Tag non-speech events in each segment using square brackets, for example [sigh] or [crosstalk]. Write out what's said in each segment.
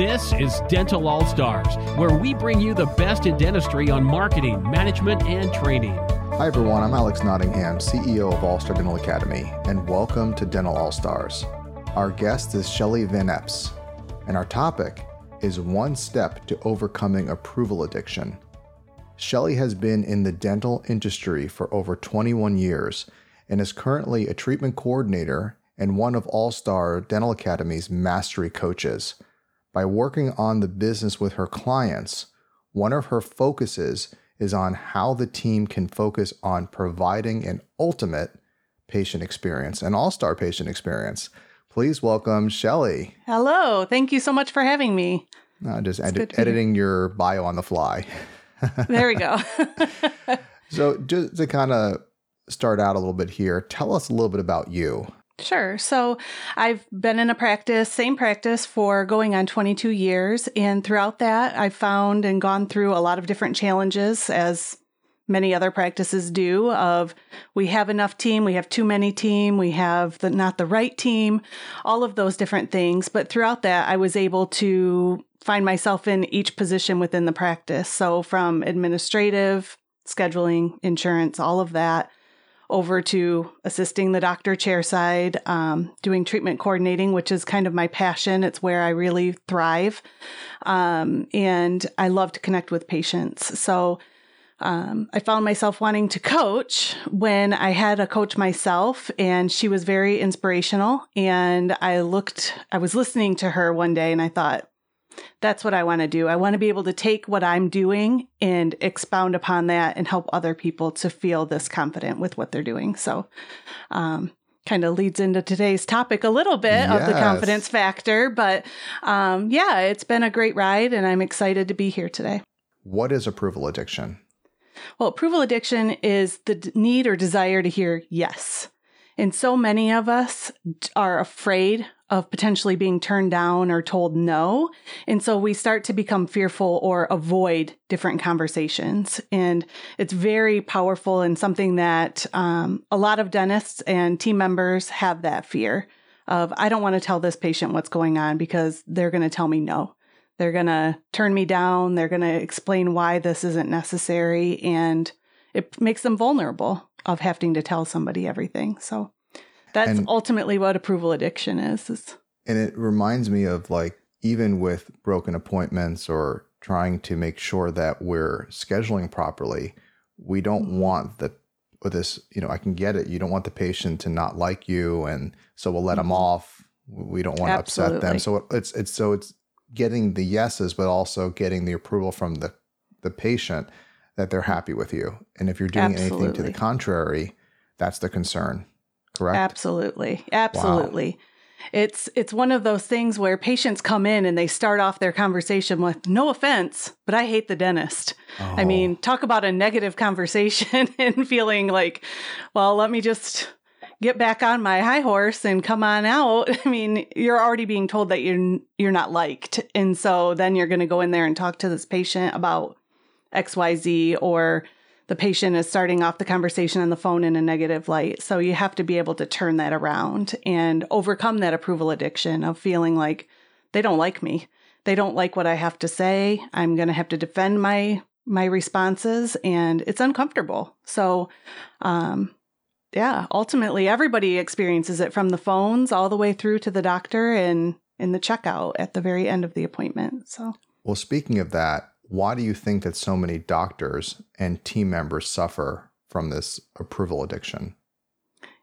This is Dental All Stars, where we bring you the best in dentistry on marketing, management, and training. Hi, everyone. I'm Alex Nottingham, CEO of All Star Dental Academy, and welcome to Dental All Stars. Our guest is Shelly Van Epps, and our topic is one step to overcoming approval addiction. Shelly has been in the dental industry for over 21 years and is currently a treatment coordinator and one of All Star Dental Academy's mastery coaches. By working on the business with her clients, one of her focuses is on how the team can focus on providing an ultimate patient experience, an all star patient experience. Please welcome Shelly. Hello. Thank you so much for having me. Uh, just edit, editing your bio on the fly. [laughs] there we go. so, just to kind of start out a little bit here, tell us a little bit about you. Sure. So I've been in a practice, same practice for going on 22 years. And throughout that, I've found and gone through a lot of different challenges as many other practices do of we have enough team, we have too many team, we have the, not the right team, all of those different things. But throughout that, I was able to find myself in each position within the practice. So from administrative, scheduling, insurance, all of that over to assisting the doctor chair side, um, doing treatment coordinating, which is kind of my passion. It's where I really thrive. Um, and I love to connect with patients. So um, I found myself wanting to coach when I had a coach myself, and she was very inspirational. And I looked, I was listening to her one day, and I thought, that's what I want to do. I want to be able to take what I'm doing and expound upon that and help other people to feel this confident with what they're doing. So, um, kind of leads into today's topic a little bit yes. of the confidence factor. But um, yeah, it's been a great ride and I'm excited to be here today. What is approval addiction? Well, approval addiction is the need or desire to hear yes. And so many of us are afraid of potentially being turned down or told no. And so we start to become fearful or avoid different conversations. And it's very powerful and something that um, a lot of dentists and team members have that fear of, I don't want to tell this patient what's going on because they're going to tell me no. They're going to turn me down. They're going to explain why this isn't necessary. And it makes them vulnerable of having to tell somebody everything. So that's and, ultimately what approval addiction is, is. And it reminds me of like, even with broken appointments or trying to make sure that we're scheduling properly, we don't mm-hmm. want the or this, you know, I can get it. You don't want the patient to not like you, and so we'll let mm-hmm. them off. We don't want Absolutely. to upset them. So it's it's so it's getting the yeses, but also getting the approval from the, the patient that they're happy with you. And if you're doing Absolutely. anything to the contrary, that's the concern. Correct? Absolutely. Absolutely. Wow. It's it's one of those things where patients come in and they start off their conversation with no offense, but I hate the dentist. Oh. I mean, talk about a negative conversation [laughs] and feeling like, well, let me just get back on my high horse and come on out. [laughs] I mean, you're already being told that you're you're not liked. And so then you're going to go in there and talk to this patient about XYZ or the patient is starting off the conversation on the phone in a negative light. So you have to be able to turn that around and overcome that approval addiction of feeling like they don't like me. They don't like what I have to say. I'm going to have to defend my my responses and it's uncomfortable. So um yeah, ultimately everybody experiences it from the phones all the way through to the doctor and in the checkout at the very end of the appointment. So, well, speaking of that, why do you think that so many doctors and team members suffer from this approval addiction?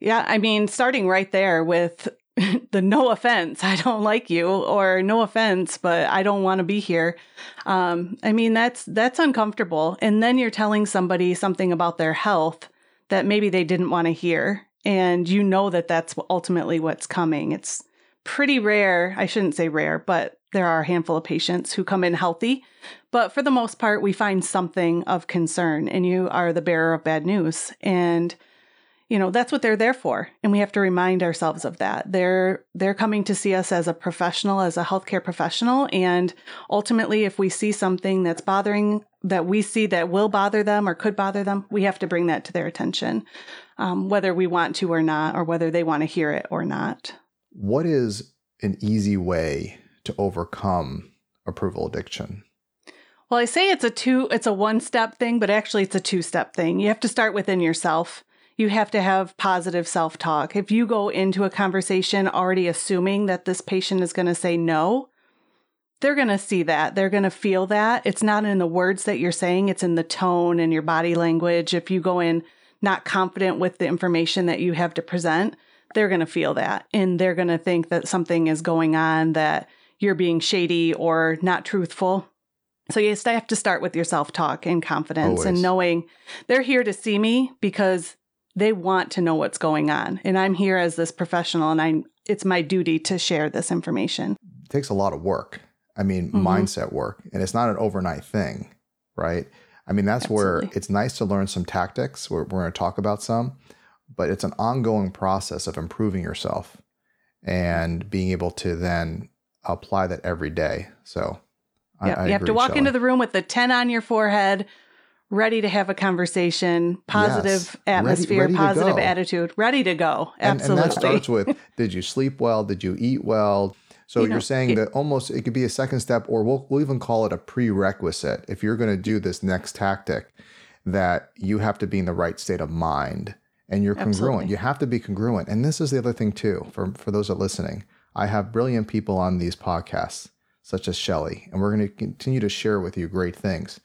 Yeah, I mean, starting right there with [laughs] the no offense, I don't like you, or no offense, but I don't want to be here. Um, I mean, that's that's uncomfortable. And then you're telling somebody something about their health that maybe they didn't want to hear. And you know that that's ultimately what's coming. It's pretty rare. I shouldn't say rare, but there are a handful of patients who come in healthy. But for the most part, we find something of concern, and you are the bearer of bad news. And you know that's what they're there for and we have to remind ourselves of that they're they're coming to see us as a professional as a healthcare professional and ultimately if we see something that's bothering that we see that will bother them or could bother them we have to bring that to their attention um, whether we want to or not or whether they want to hear it or not what is an easy way to overcome approval addiction? Well, I say it's a two it's a one step thing, but actually it's a two step thing. You have to start within yourself. You have to have positive self-talk. If you go into a conversation already assuming that this patient is going to say no, they're going to see that. They're going to feel that. It's not in the words that you're saying, it's in the tone and your body language. If you go in not confident with the information that you have to present, they're going to feel that and they're going to think that something is going on that you're being shady or not truthful. So you have to start with your self-talk and confidence Always. and knowing they're here to see me because they want to know what's going on and I'm here as this professional and I it's my duty to share this information. It takes a lot of work. I mean, Mhm. mindset work, and it's not an overnight thing, right? I mean, that's where it's nice to learn some tactics. We're, we're going to talk about some, but it's an ongoing process of improving yourself and being able to then apply that every day. So, I, Yeah, I you have to walk Shelly. into the room with the 10 on your forehead, ready to have a conversation, positive Yes. Atmosphere, ready to positive attitude, ready to go. And, and Absolutely. that starts with [laughs] did you sleep well? Did you eat well? So You are saying it- that almost it could be a second step, or we'll, we'll even call it a prerequisite. If you're going to do this next tactic, that you have to be in the right state of mind and you're congruent. Absolutely. You have to be congruent. And this is the other thing, too, for, for those that are listening. I have brilliant people on these podcasts, such as Shelly, and we're going to continue to share with you great things.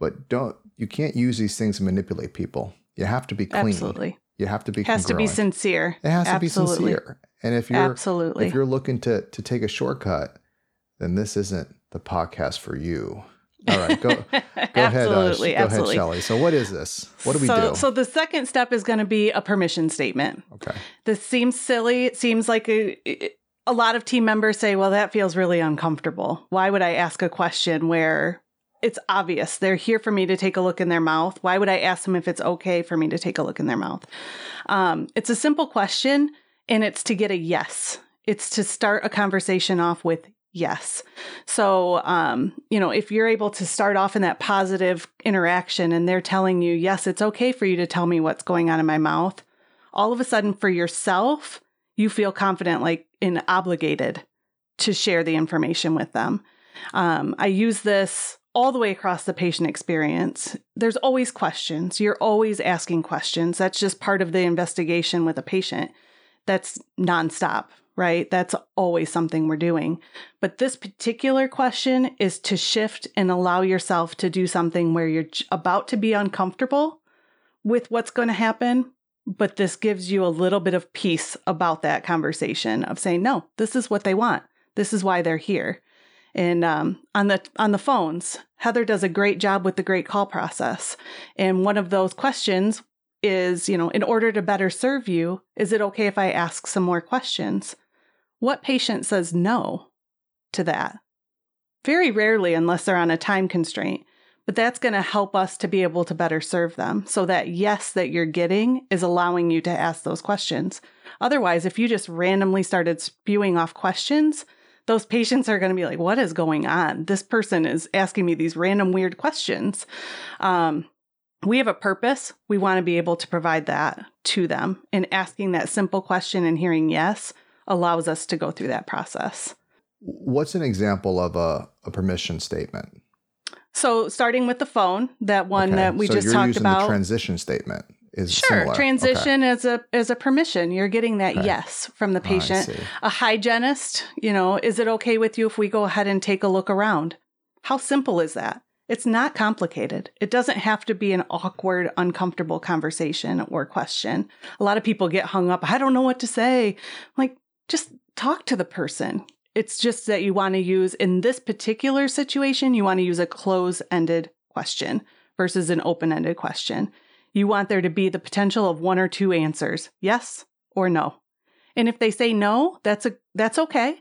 But don't you can't use these things to manipulate people. You have to be clean. Absolutely. You have to be Has to be sincere. It has to be sincere. And if you're Absolutely. if you're looking to to take a shortcut, then this isn't the podcast for you. All right, go [laughs] go ahead. Uh, go absolutely. ahead, Shelly. So what is this? What do we so, do? So the second step is going to be a permission statement. okay. This seems silly. It seems like a, a lot of team members say, well, that feels really uncomfortable. Why would I ask a question where it's obvious they're here for me to take a look in their mouth? Why would I ask them if it's okay for me to take a look in their mouth? Um, it's a simple question, and it's to get a yes. It's to start a conversation off with yes. So, um, you know, if you're able to start off in that positive interaction and they're telling you, yes, it's okay for you to tell me what's going on in my mouth, all of a sudden for yourself, you feel confident, like and obligated to share the information with them. Um, I use this all the way across the patient experience. There's always questions. You're always asking questions. That's just part of the investigation with a patient. That's nonstop, right? That's always something we're doing. But this particular question is to shift and allow yourself to do something where you're about to be uncomfortable with what's going to happen. But this gives you a little bit of peace about that conversation of saying, no, this is what they want. This is why they're here. And um, on the on the phones, Heather does a great job with the great call process. And one of those questions is, you know, in order to better serve you, is it okay if I ask some more questions? What patient says no to that? Very rarely, unless they're on a time constraint. But that's going to help us to be able to better serve them. So that yes that you're getting is allowing you to ask those questions. Otherwise, if you just randomly started spewing off questions, those patients are going to be like, what is going on? This person is asking me these random weird questions. Um, we have a purpose. We want to be able to provide that to them. And asking that simple question and hearing yes allows us to go through that process. What's an example of a, a permission statement? So, starting with the phone, that one Okay, that we so just you're talked using about. the transition statement is Sure, similar. Okay. transition as a as a permission. You're getting that Okay. yes from the patient. see. A hygienist, you know, is it okay with you if we go ahead and take a look around? How simple is that? It's not complicated. It doesn't have to be an awkward, uncomfortable conversation or question. A lot of people get hung up. I don't know what to say. Like, just talk to the person. It's just that you want to use, in this particular situation, you want to use a close ended question versus an open ended question. You want there to be the potential of one or two answers yes or no. And if they say no, that's a that's okay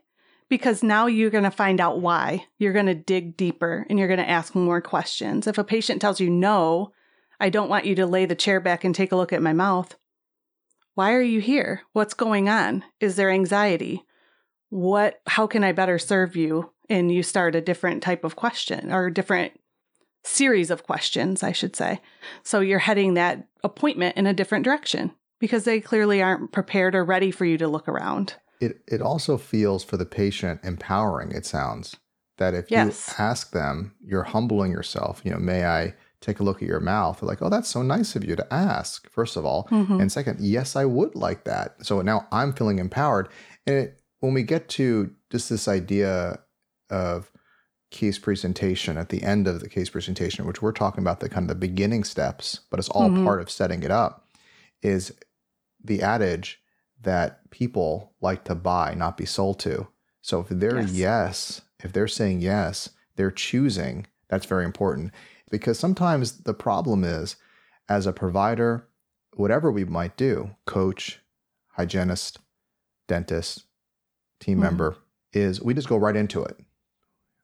because now you're going to find out why. You're going to dig deeper and you're going to ask more questions. If a patient tells you no, I don't want you to lay the chair back and take a look at my mouth. Why are you here? What's going on? Is there anxiety? What how can I better serve you? And you start a different type of question or a different series of questions, I should say. So you're heading that appointment in a different direction because they clearly aren't prepared or ready for you to look around. It it also feels for the patient empowering. It sounds That if Yes. you ask them, you're humbling yourself. You know, may I take a look at your mouth? They're like, oh, that's so nice of you to ask, first of all. Mhm. And second, yes, I would like that. So now I'm feeling empowered. And it, when we get to just this idea of case presentation at the end of the case presentation, which we're talking about the kind of the beginning steps, but it's all Mhm. part of setting it up, is the adage that people like to buy, not be sold to. So if they're Yes. yes, if they're saying yes, they're choosing, that's very important. Because sometimes the problem is, as a provider, whatever we might do, coach, hygienist, dentist, team Mhm. member, is we just go right into it.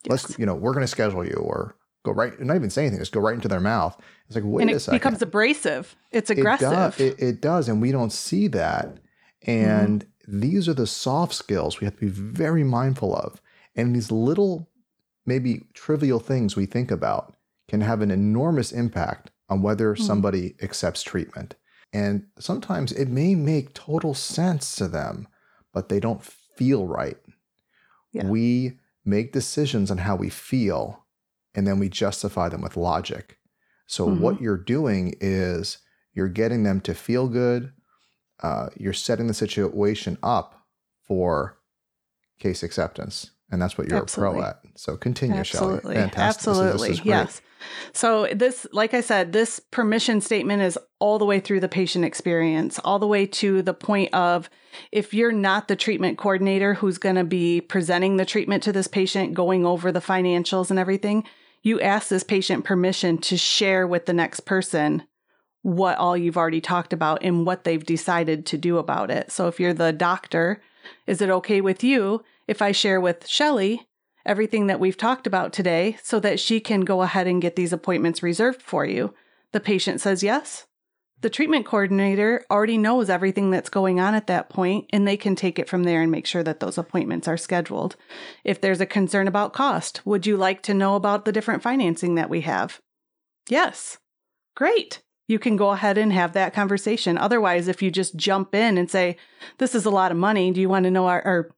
Yes. Let's, you know, we're going to schedule you or go right, not even say anything, just go right into their mouth. It's like, wait and it becomes abrasive. It's It does- aggressive. It, it does, and we don't see that. And these are the soft skills we have to be very mindful of. And these little, maybe trivial things we think about can have an enormous impact on whether Mhm. somebody accepts treatment. And sometimes it may make total sense to them, but they don't feel right. Yeah. We make decisions on how we feel, and then we justify them with logic. So, Mhm. what you're doing is you're getting them to feel good. Uh, you're setting the situation up for case acceptance. And that's what you're Absolutely. a pro at. So, continue. Absolutely. Fantastic. This is- this Absolutely. is yes. So this like I said, this permission statement is all the way through the patient experience, all the way to the point of if you're not the treatment coordinator who's going to be presenting the treatment to this patient, going over the financials and everything, you ask this patient permission to share with the next person what all you've already talked about and what they've decided to do about it. So if you're the doctor, is it okay with you if I share with Shelly everything that we've talked about today so that she can go ahead and get these appointments reserved for you? The patient says yes. The treatment coordinator already knows everything that's going on at that point, and they can take it from there and make sure that those appointments are scheduled. If there's a concern about cost, would you like to know about the different financing that we have? Yes. Great. You can go ahead and have that conversation. Otherwise, if you just jump in and say, This is a lot of money, do you want to know our, our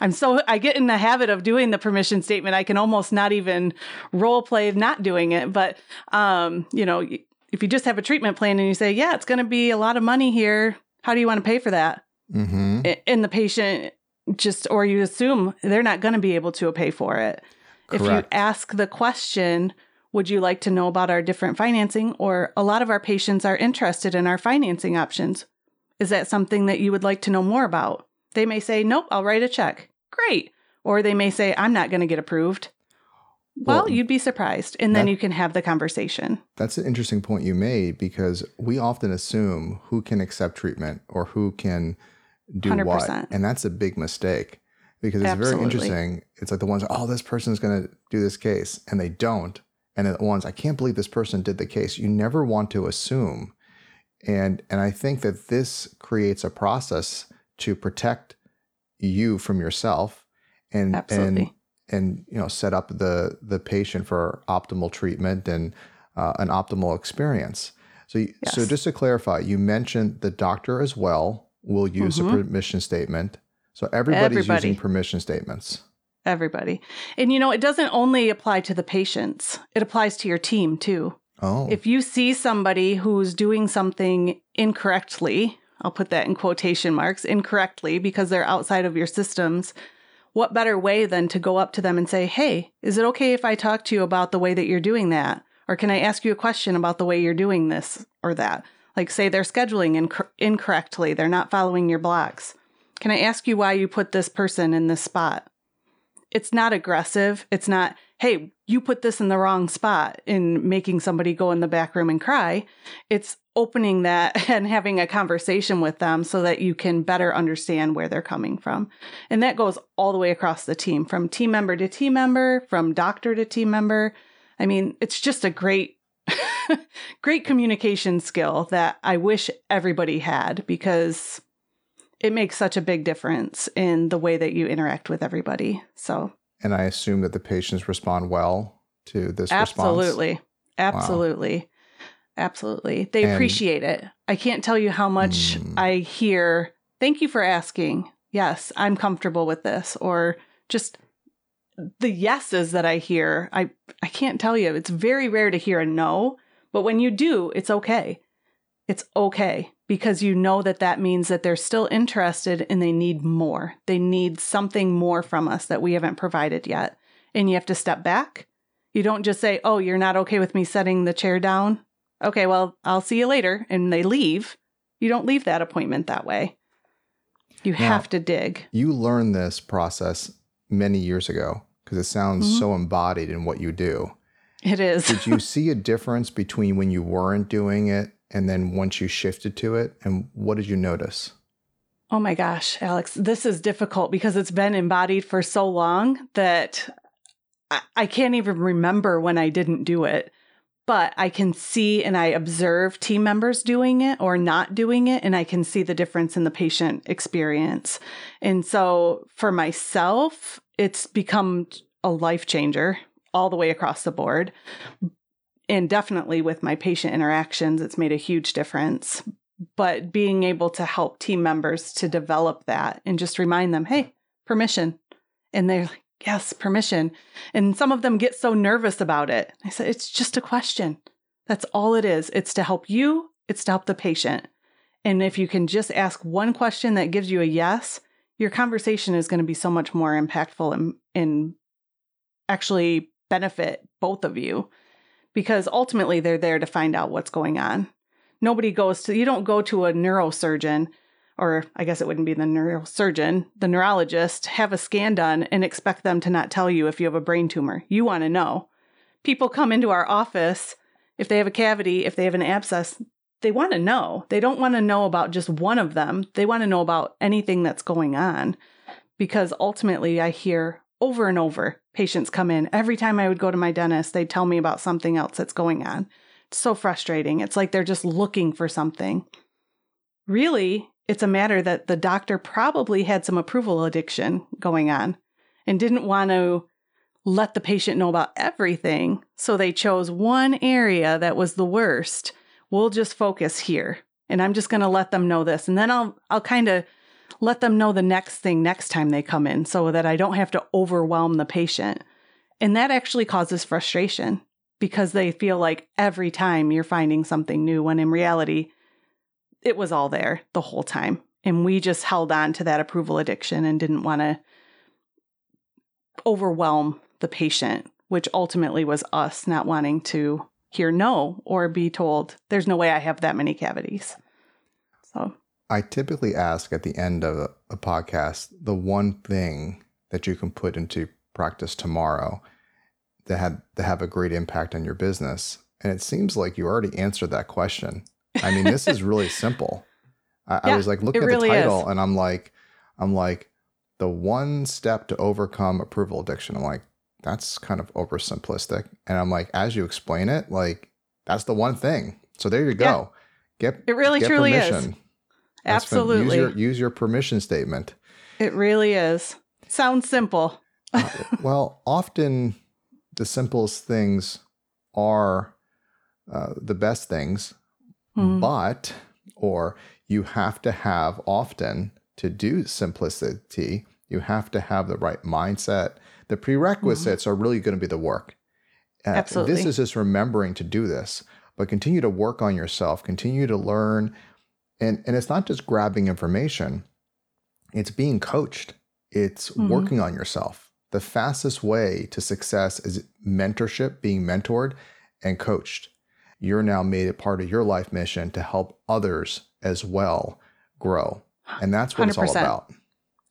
I'm so I get in the habit of doing the permission statement. I can almost not even role play not doing it. But um, you know, if you just have a treatment plan and you say, "Yeah, it's going to be a lot of money here. How do you want to pay for that?" Mm-hmm. And the patient just or you assume they're not going to be able to pay for it. If you ask the question, would you like to know about our different financing? Or a lot of our patients are interested in our financing options. Is that something that you would like to know more about? They may say, nope, I'll write a check. Great. Or they may say, I'm not going to get approved. Well, Well, you'd be surprised. And then you can have the conversation. That's an interesting point you made because we often assume who can accept treatment or who can do what. 100%. And that's a big mistake because it's very interesting. It's like the ones, oh, this person's going to do this case, and they don't. And the ones, I can't believe this person did the case. You never want to assume. And and I think that this creates a process to protect you from yourself and and Absolutely. and you know set up the the patient for optimal treatment and uh, an optimal experience. So you, so just to clarify, you mentioned the doctor as well will use Mhm. a permission statement. So everybody's Everybody. using permission statements. Everybody. And you know, it doesn't only apply to the patients, it applies to your team too. Oh, If you see somebody who's doing something incorrectly, I'll put that in quotation marks, incorrectly because they're outside of your systems, what better way than to go up to them and say, Hey, is it okay if I talk to you about the way that you're doing that? Or can I ask you a question about the way you're doing this or that? Like, say they're scheduling inc- incorrectly, they're not following your blocks. Can I ask you why you put this person in this spot? It's not aggressive. It's not, hey, you put this in the wrong spot in making somebody go in the back room and cry. It's opening that [laughs] and having a conversation with them so that you can better understand where they're coming from. And that goes all the way across the team from team member to team member, from doctor to team member. I mean, it's just a great, [laughs] great communication skill that I wish everybody had because it makes such a big difference in the way that you interact with everybody. So, and I assume that the patients respond well to this response. absolutely. Absolutely. Absolutely. They And- appreciate it. I can't tell you how much Mm. I hear, thank you for asking. Yes, I'm comfortable with this. Or just the yeses that I hear, I I can't tell you. It's very rare to hear a no, but when you do, it's okay. It's okay because you know that that means that they're still interested and they need more. They need something more from us that we haven't provided yet. And you have to step back. You don't just say, "Oh, you're not okay with me setting the chair down." Okay, well, I'll see you later and they leave. You don't leave that appointment that way. You now, have to dig. You learned this process many years ago because it sounds mm-hmm. so embodied in what you do. It is. Did you [laughs] see a difference between when you weren't doing it and then once you shifted to it? And what did you notice? Oh my gosh, Alex, this is difficult because it's been embodied for so long that I, I can't even remember when I didn't do it but I can see and I observe team members doing it or not doing it, and I can see the difference in the patient experience. And so for myself, it's become a life changer all the way across the board. And definitely with my patient interactions, it's made a huge difference. But being able to help team members to develop that and just remind them, hey, permission. And they're like, yes, permission. And some of them get so nervous about it. I said, it's just a question. That's all it is. It's to help you, it's to help the patient. And if you can just ask one question that gives you a yes, your conversation is going to be so much more impactful and, and actually benefit both of you because ultimately they're there to find out what's going on. Nobody goes to, you don't go to a neurosurgeon or I guess it wouldn't be the neurosurgeon, the neurologist, have a scan done and expect them to not tell you if you have a brain tumor. You want to know. People come into our office if they have a cavity, if they have an abscess, they want to know. They don't want to know about just one of them. They want to know about anything that's going on because ultimately I hear over and over patients come in. Every time I would go to my dentist, they'd tell me about something else that's going on. It's so frustrating. It's like they're just looking for something. Really, it's a matter that the doctor probably had some approval addiction going on and didn't want to let the patient know about everything. So they chose one area that was the worst. We'll just focus here. And I'm just going to let them know this. And then I'll I'll kind of let them know the next thing next time they come in so that I don't have to overwhelm the patient. And that actually causes frustration because they feel like every time you're finding something new when in reality it was all there the whole time. And we just held on to that approval addiction and didn't want to overwhelm the patient, which ultimately was us not wanting to hear no or be told, there's no way I have that many cavities. So I typically ask at the end of a, podcast the one thing that you can put into practice tomorrow that had to have a great impact on your business. And it seems like you already answered that question. I mean, this is really [laughs] simple. I, yeah, I was like looking at really the title is. and I'm like, I'm like, the one step to overcome approval addiction. I'm like, that's kind of oversimplistic. And I'm like, as you explain it, like that's the one thing. So there you go. Yeah. Get it really get truly permission. is. Absolutely. Use your, use your permission statement. It really is. Sounds simple. uh, [laughs] well, often the simplest things are uh, the best things Mm. But, or you have to have often to do simplicity, you have to have the right mindset. The prerequisites mm. are really going to be the work. Uh, Absolutely. This is just remembering to do this, but continue to work on yourself, continue to learn. And, and it's not just grabbing information, it's being coached, it's mm-hmm. working on yourself. The fastest way to success is mentorship, being mentored and coached you're now made it part of your life mission to help others as well grow. And that's what 100%. it's all about.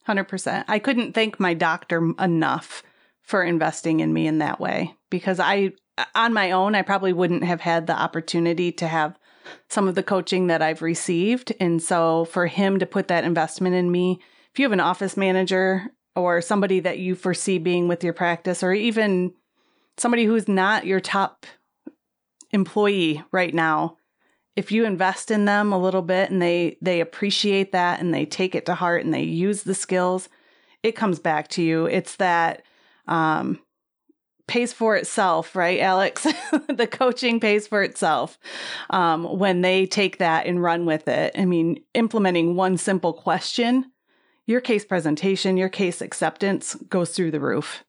100%. I couldn't thank my doctor enough for investing in me in that way because I, on my own, I probably wouldn't have had the opportunity to have some of the coaching that I've received. And so for him to put that investment in me, if you have an office manager or somebody that you foresee being with your practice, or even somebody who's not your top employee right now if you invest in them a little bit and they they appreciate that and they take it to heart and they use the skills it comes back to you it's that um pays for itself right alex [laughs] the coaching pays for itself um, when they take that and run with it i mean implementing one simple question your case presentation your case acceptance goes through the roof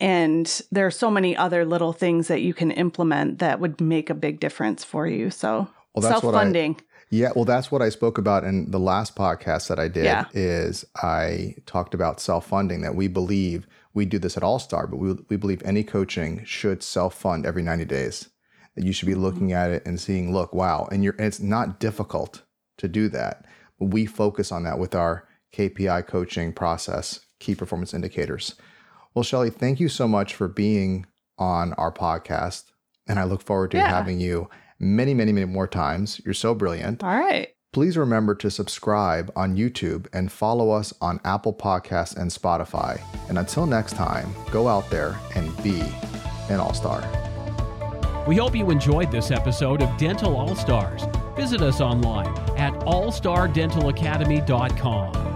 And there are so many other little things that you can implement that would make a big difference for you. So Well, I- self-funding. Yeah, well, that's what I spoke about in the last podcast that I did. Yeah. Is I talked about self funding that we believe we do this at All Star, but we we believe any coaching should self fund every ninety days. That you should be looking at it and seeing, look, wow, and you're. And it's not difficult to do that. But we focus on that with our KPI coaching process, key performance indicators. Well, Shelly, thank you so much for being on our podcast, and I look forward to Yeah. having you many, many, many more times. You're so brilliant. All right. Please remember to subscribe on YouTube and follow us on Apple Podcasts and Spotify. And until next time, go out there and be an all star. We hope you enjoyed this episode of Dental All Stars. Visit us online at allstardentalacademy.com.